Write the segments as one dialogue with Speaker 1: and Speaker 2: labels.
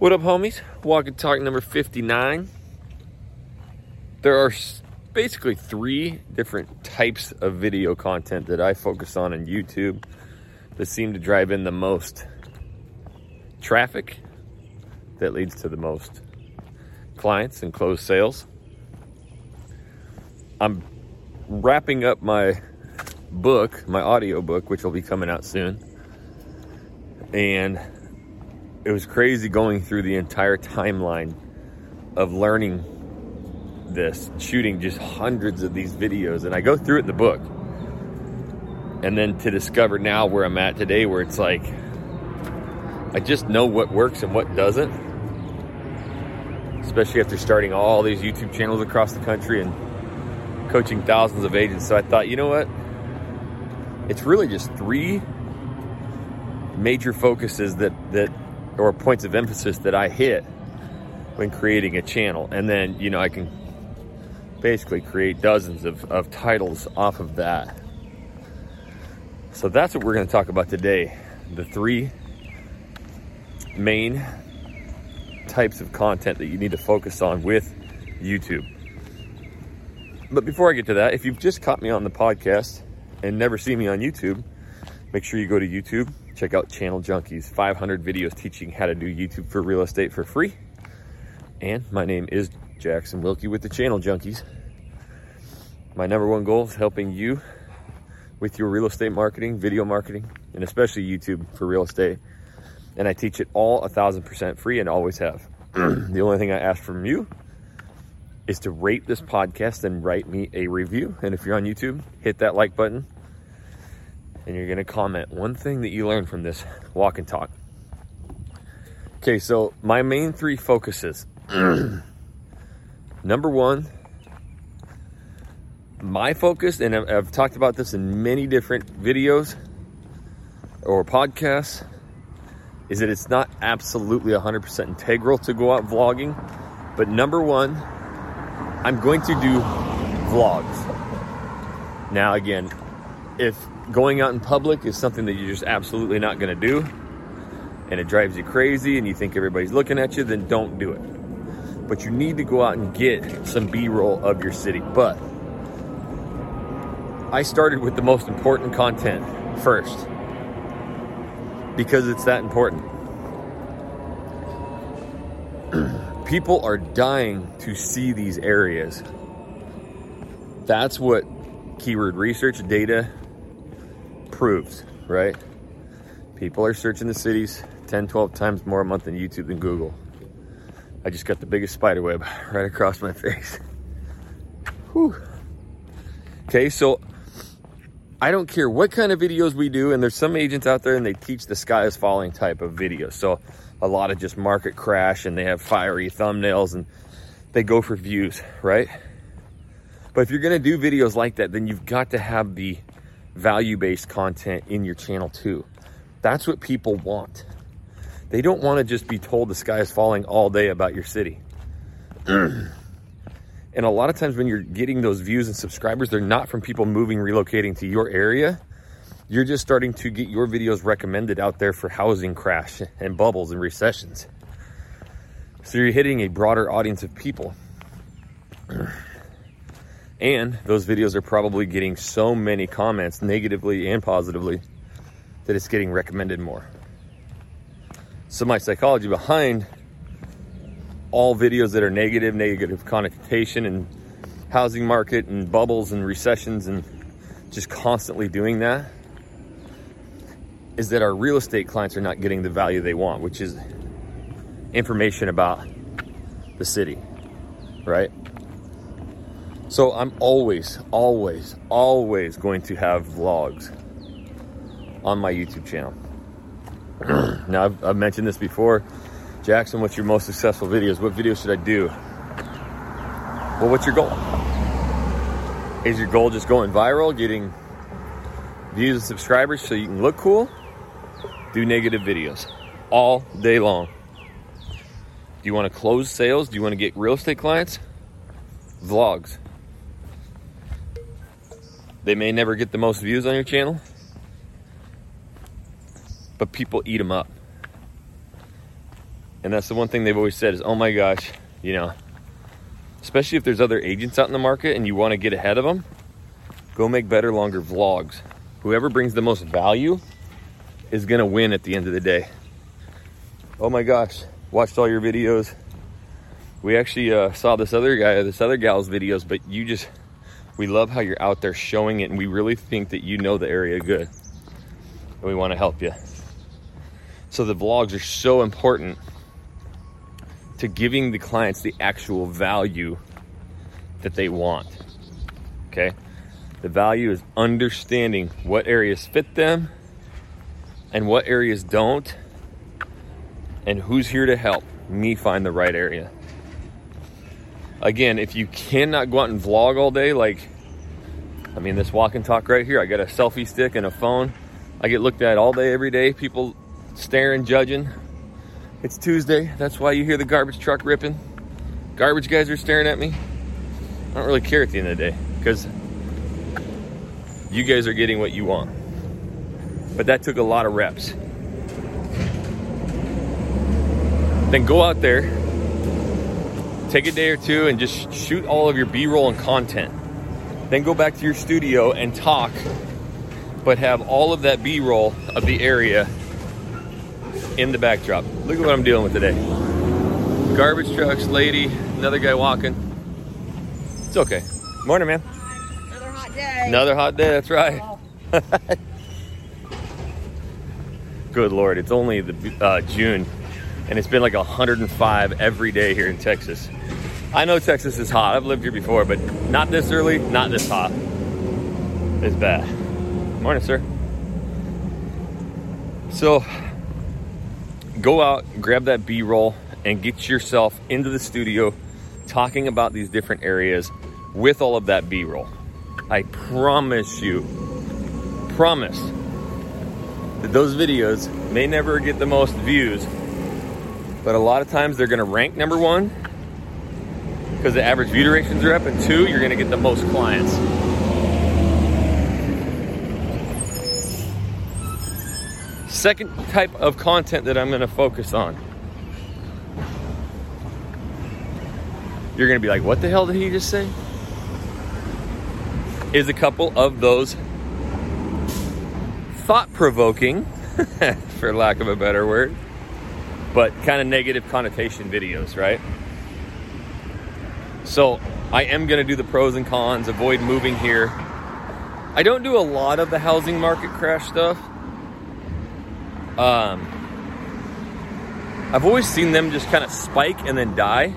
Speaker 1: What up, homies? Walk and Talk number 59. There are basically three different types of video content that I focus on on YouTube that seem to drive in the most traffic that leads to the most clients and closed sales. I'm wrapping up my book, my audio book, which will be coming out soon. And it was crazy going through the entire timeline of learning this, shooting just hundreds of these videos. And I go through it in the book. And then to discover now where I'm at today, where it's like, I just know what works and what doesn't. Especially after starting all these YouTube channels across the country and coaching thousands of agents. So I thought, you know what? It's really just three major focuses that, that or points of emphasis that I hit when creating a channel. And then, you know, I can basically create dozens of, of titles off of that. So that's what we're going to talk about today. The three main types of content that you need to focus on with YouTube. But before I get to that, if you've just caught me on the podcast and never seen me on YouTube, make sure you go to YouTube, check out Channel Junkies, 500 videos teaching how to do YouTube for real estate for free. And my name is Jackson Wilkie with the Channel Junkies. My number one goal is helping you with your real estate marketing, video marketing, and especially YouTube for real estate. And I teach it all a thousand percent free and always have. the only thing I ask from you is to rate this podcast and write me a review. And if you're on YouTube, hit that like button and you're going to comment one thing that you learned from this walk and talk. Okay, so my main three focuses. Number one, my focus, and I've, I've talked about this in many different videos or podcasts, is that it's not absolutely 100% integral to go out vlogging. But number one, I'm going to do vlogs. Now, again, if going out in public is something that you're just absolutely not going to do and it drives you crazy and you think everybody's looking at you, then don't do it. But you need to go out and get some B roll of your city. But I started with the most important content first because it's that important. People are dying to see these areas. That's what keyword research data proves, right? People are searching the cities 10, 12 times more a month on YouTube than Google. I just got the biggest spider web right across my face. Whew. Okay, so I don't care what kind of videos we do, and there's some agents out there and they teach the sky is falling type of videos. So a lot of just market crash and they have fiery thumbnails and they go for views, right? But if you're gonna do videos like that, then you've got to have the value-based content in your channel too. That's what people want. They don't want to just be told the sky is falling all day about your city. and a lot of times when you're getting those views and subscribers, they're not from people moving, relocating to your area. You're just starting to get your videos recommended out there for housing crash and bubbles and recessions. So you're hitting a broader audience of people. And those videos are probably getting so many comments, negatively and positively, that it's getting recommended more. So my psychology behind all videos that are negative, negative connotation and housing market and bubbles and recessions and just constantly doing that is that our real estate clients are not getting the value they want, which is information about the city, right? So I'm always, always, always going to have vlogs on my YouTube channel. now, I've, I've, mentioned this before. Jackson, what's your most successful videos? What videos should I do? Well, what's your goal? Is your goal just going viral, getting views and subscribers so you can look cool? Do negative videos all day long. Do you want to close sales? Do you want to get real estate clients? Vlogs. They may never get the most views on your channel, but people eat them up. And that's the one thing they've always said is, oh my gosh, you know, especially if there's other agents out in the market and you want to get ahead of them, go make better, longer vlogs. Whoever brings the most value is going to win at the end of the day. Oh my gosh, watched all your videos. We actually uh, saw this other guy, this other gal's videos, but you just, we love how you're out there showing it and we really think that you know the area good. And we want to help you. So the vlogs are so important to giving the clients the actual value that they want. Okay? The value is understanding what areas fit them and what areas don't, and who's here to help me find the right area. Again, if you cannot go out and vlog all day, like, I mean, this walk and talk right here, I got a selfie stick and a phone. I get looked at all day, every day. People staring, judging. It's Tuesday. That's why you hear the garbage truck ripping. Garbage guys are staring at me. I don't really care at the end of the day because you guys are getting what you want. But that took a lot of reps. Then go out there, take a day or two, and just shoot all of your B roll and content. Then go back to your studio and talk, but have all of that B roll of the area in the backdrop. Look at what I'm dealing with today. Garbage trucks, lady, another guy walking. It's okay. Morning, man.
Speaker 2: Another hot day.
Speaker 1: Another hot day, that's right. Good Lord, it's only the uh, June and it's been like 105 every day here in Texas. I know Texas is hot. I've lived here before, but not this early, not this hot. It's bad. Morning, sir. So, go out, grab that B roll, and get yourself into the studio talking about these different areas with all of that B roll. I promise you, promise that those videos may never get the most views, but a lot of times they're gonna rank number one because the average view durations are up, and two, you're gonna get the most clients. Second type of content that I'm gonna focus on. You're gonna be like, what the hell did he just say? Is a couple of those thought provoking, for lack of a better word, but kind of negative connotation videos, right? So I am gonna do the pros and cons, avoid moving here. I don't do a lot of the housing market crash stuff. Um, I've always seen them just kind of spike and then die.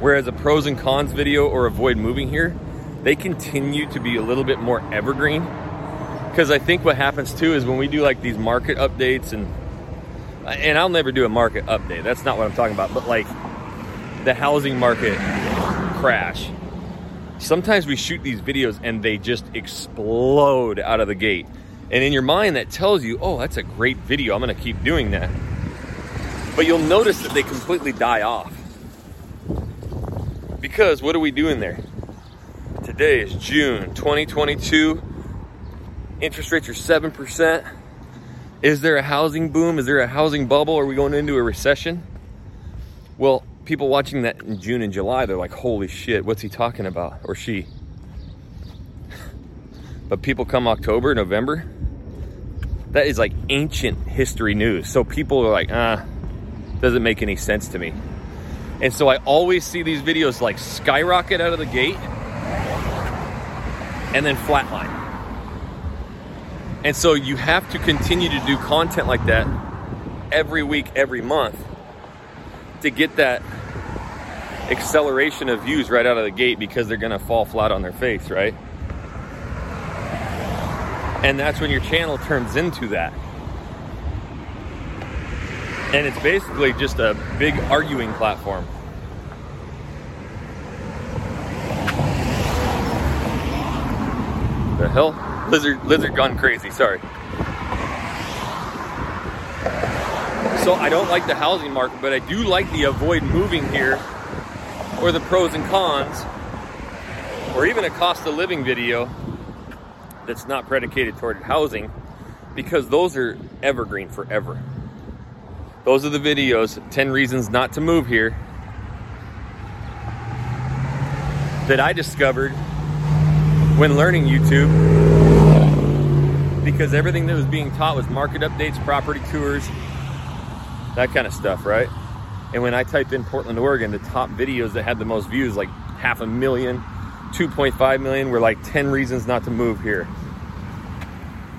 Speaker 1: Whereas a pros and cons video or avoid moving here, they continue to be a little bit more evergreen. Because I think what happens too is when we do like these market updates and and I'll never do a market update. That's not what I'm talking about. But like the housing market crash. Sometimes we shoot these videos and they just explode out of the gate. And in your mind, that tells you, oh, that's a great video. I'm going to keep doing that. But you'll notice that they completely die off. Because what are we doing there? Today is June 2022. Interest rates are 7%. Is there a housing boom? Is there a housing bubble? Are we going into a recession? Well, people watching that in June and July, they're like, holy shit, what's he talking about? Or she. But people come October, November, that is like ancient history news. So people are like, ah, doesn't make any sense to me. And so I always see these videos like skyrocket out of the gate and then flatline. And so you have to continue to do content like that every week, every month to get that acceleration of views right out of the gate because they're going to fall flat on their face, right? And that's when your channel turns into that. And it's basically just a big arguing platform. The hell? Lizard, lizard gone crazy, sorry. So I don't like the housing market, but I do like the avoid moving here or the pros and cons or even a cost of living video that's not predicated toward housing because those are evergreen forever. Those are the videos, 10 reasons not to move here, that I discovered when learning YouTube because everything that was being taught was market updates, property tours, that kind of stuff, right? And when I typed in Portland, Oregon, the top videos that had the most views, like half a million, 2.5 million, were like 10 reasons not to move here.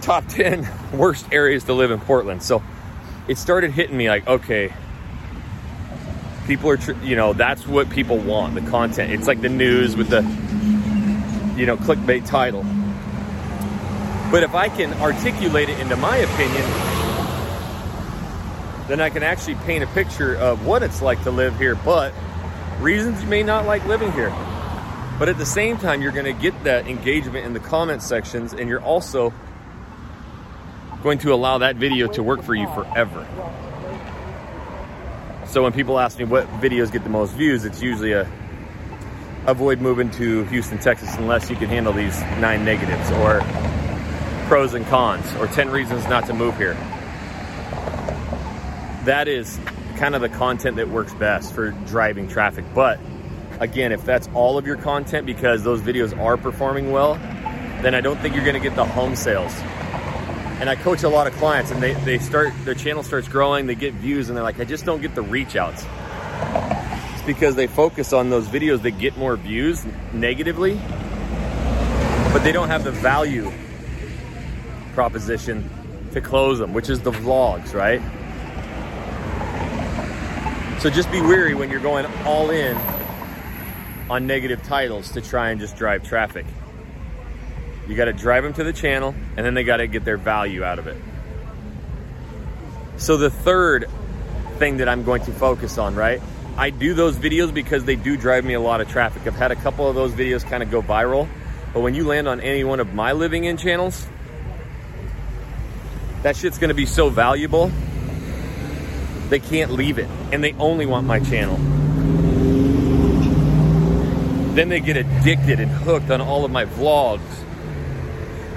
Speaker 1: Top 10 worst areas to live in Portland. So it started hitting me like, okay, people are, you know, that's what people want the content. It's like the news with the, you know, clickbait title. But if I can articulate it into my opinion, then I can actually paint a picture of what it's like to live here, but reasons you may not like living here. But at the same time, you're going to get that engagement in the comment sections, and you're also going to allow that video to work for you forever. So when people ask me what videos get the most views, it's usually a avoid moving to Houston, Texas unless you can handle these nine negatives or pros and cons or 10 reasons not to move here. That is kind of the content that works best for driving traffic. But again, if that's all of your content because those videos are performing well, then I don't think you're gonna get the home sales and I coach a lot of clients and they, they start, their channel starts growing, they get views and they're like, I just don't get the reach outs. It's because they focus on those videos that get more views negatively, but they don't have the value proposition to close them, which is the vlogs, right? So just be wary when you're going all in on negative titles to try and just drive traffic. You got to drive them to the channel and then they got to get their value out of it. So the third thing that I'm going to focus on, right? I do those videos because they do drive me a lot of traffic. I've had a couple of those videos kind of go viral, but when you land on any one of my living in channels, that shit's gonna be so valuable, they can't leave it and they only want my channel. Then they get addicted and hooked on all of my vlogs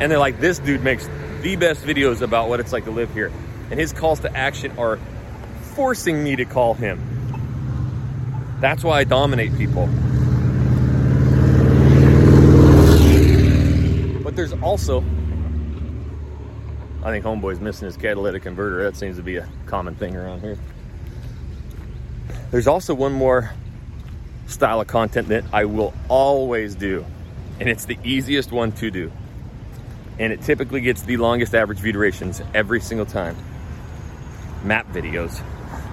Speaker 1: and they're like, this dude makes the best videos about what it's like to live here. And his calls to action are forcing me to call him. That's why I dominate people. But there's also, I think Homeboy's missing his catalytic converter. That seems to be a common thing around here. There's also one more style of content that I will always do, and it's the easiest one to do and it typically gets the longest average view durations every single time. Map videos.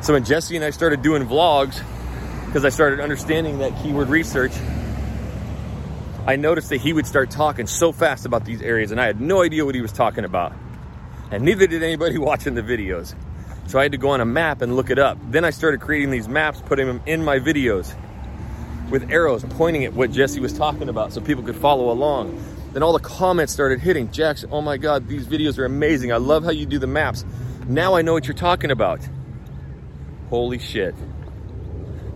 Speaker 1: So when Jesse and I started doing vlogs, because I started understanding that keyword research, I noticed that he would start talking so fast about these areas and I had no idea what he was talking about. And neither did anybody watching the videos. So I had to go on a map and look it up. Then I started creating these maps, putting them in my videos with arrows pointing at what Jesse was talking about so people could follow along. Then all the comments started hitting. Jackson, oh my God, these videos are amazing. I love how you do the maps. Now I know what you're talking about. Holy shit.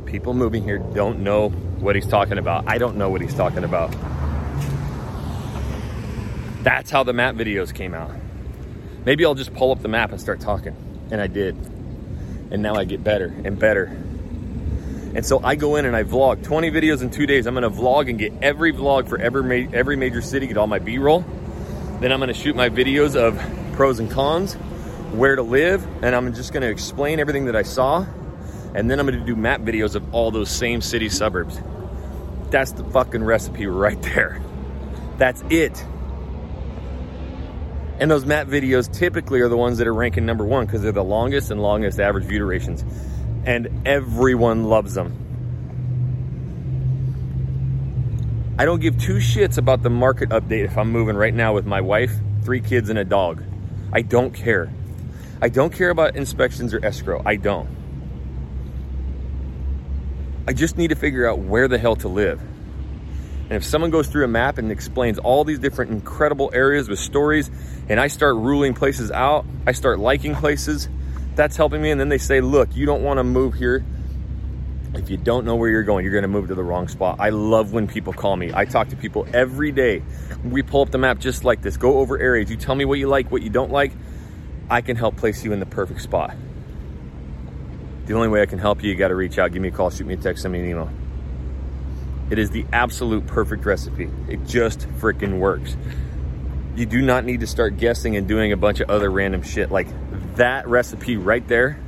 Speaker 1: People moving here don't know what he's talking about. I don't know what he's talking about. That's how the map videos came out. Maybe I'll just pull up the map and start talking. And I did. And now I get better and better and so I go in and I vlog 20 videos in two days. I'm gonna vlog and get every vlog for every, ma every major city, get all my B-roll. Then I'm gonna shoot my videos of pros and cons, where to live, and I'm just gonna explain everything that I saw. And then I'm gonna do map videos of all those same city suburbs. That's the fucking recipe right there. That's it. And those map videos typically are the ones that are ranking number one because they're the longest and longest average view durations and everyone loves them. I don't give two shits about the market update if I'm moving right now with my wife, three kids, and a dog. I don't care. I don't care about inspections or escrow. I don't. I just need to figure out where the hell to live. And if someone goes through a map and explains all these different incredible areas with stories, and I start ruling places out, I start liking places, that's helping me. And then they say, look, you don't want to move here. If you don't know where you're going, you're going to move to the wrong spot. I love when people call me. I talk to people every day. We pull up the map just like this, go over areas. You tell me what you like, what you don't like. I can help place you in the perfect spot. The only way I can help you, you got to reach out, give me a call, shoot me a text, send me an email. It is the absolute perfect recipe. It just freaking works. You do not need to start guessing and doing a bunch of other random shit. Like that recipe right there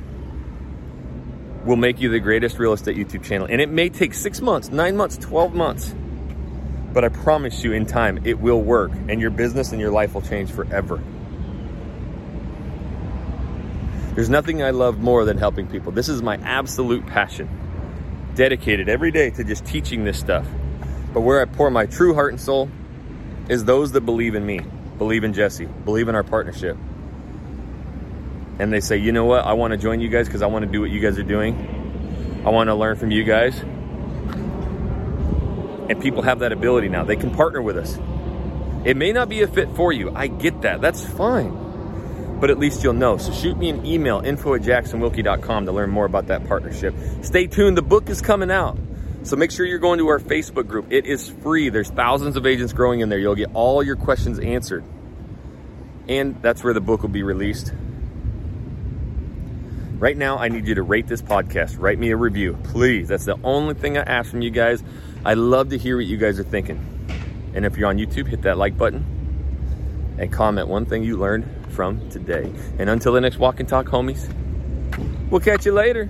Speaker 1: will make you the greatest real estate YouTube channel. And it may take six months, nine months, 12 months. But I promise you in time, it will work and your business and your life will change forever. There's nothing I love more than helping people. This is my absolute passion. Dedicated every day to just teaching this stuff. But where I pour my true heart and soul is those that believe in me, believe in Jesse, believe in our partnership. And they say, you know what? I want to join you guys because I want to do what you guys are doing. I want to learn from you guys. And people have that ability now. They can partner with us. It may not be a fit for you. I get that. That's fine but at least you'll know. So shoot me an email, info at jacksonwilkie.com to learn more about that partnership. Stay tuned, the book is coming out. So make sure you're going to our Facebook group. It is free. There's thousands of agents growing in there. You'll get all your questions answered. And that's where the book will be released. Right now, I need you to rate this podcast. Write me a review, please. That's the only thing I ask from you guys. I love to hear what you guys are thinking. And if you're on YouTube, hit that like button and comment one thing you learned from today. And until the next walk and talk, homies, we'll catch you later.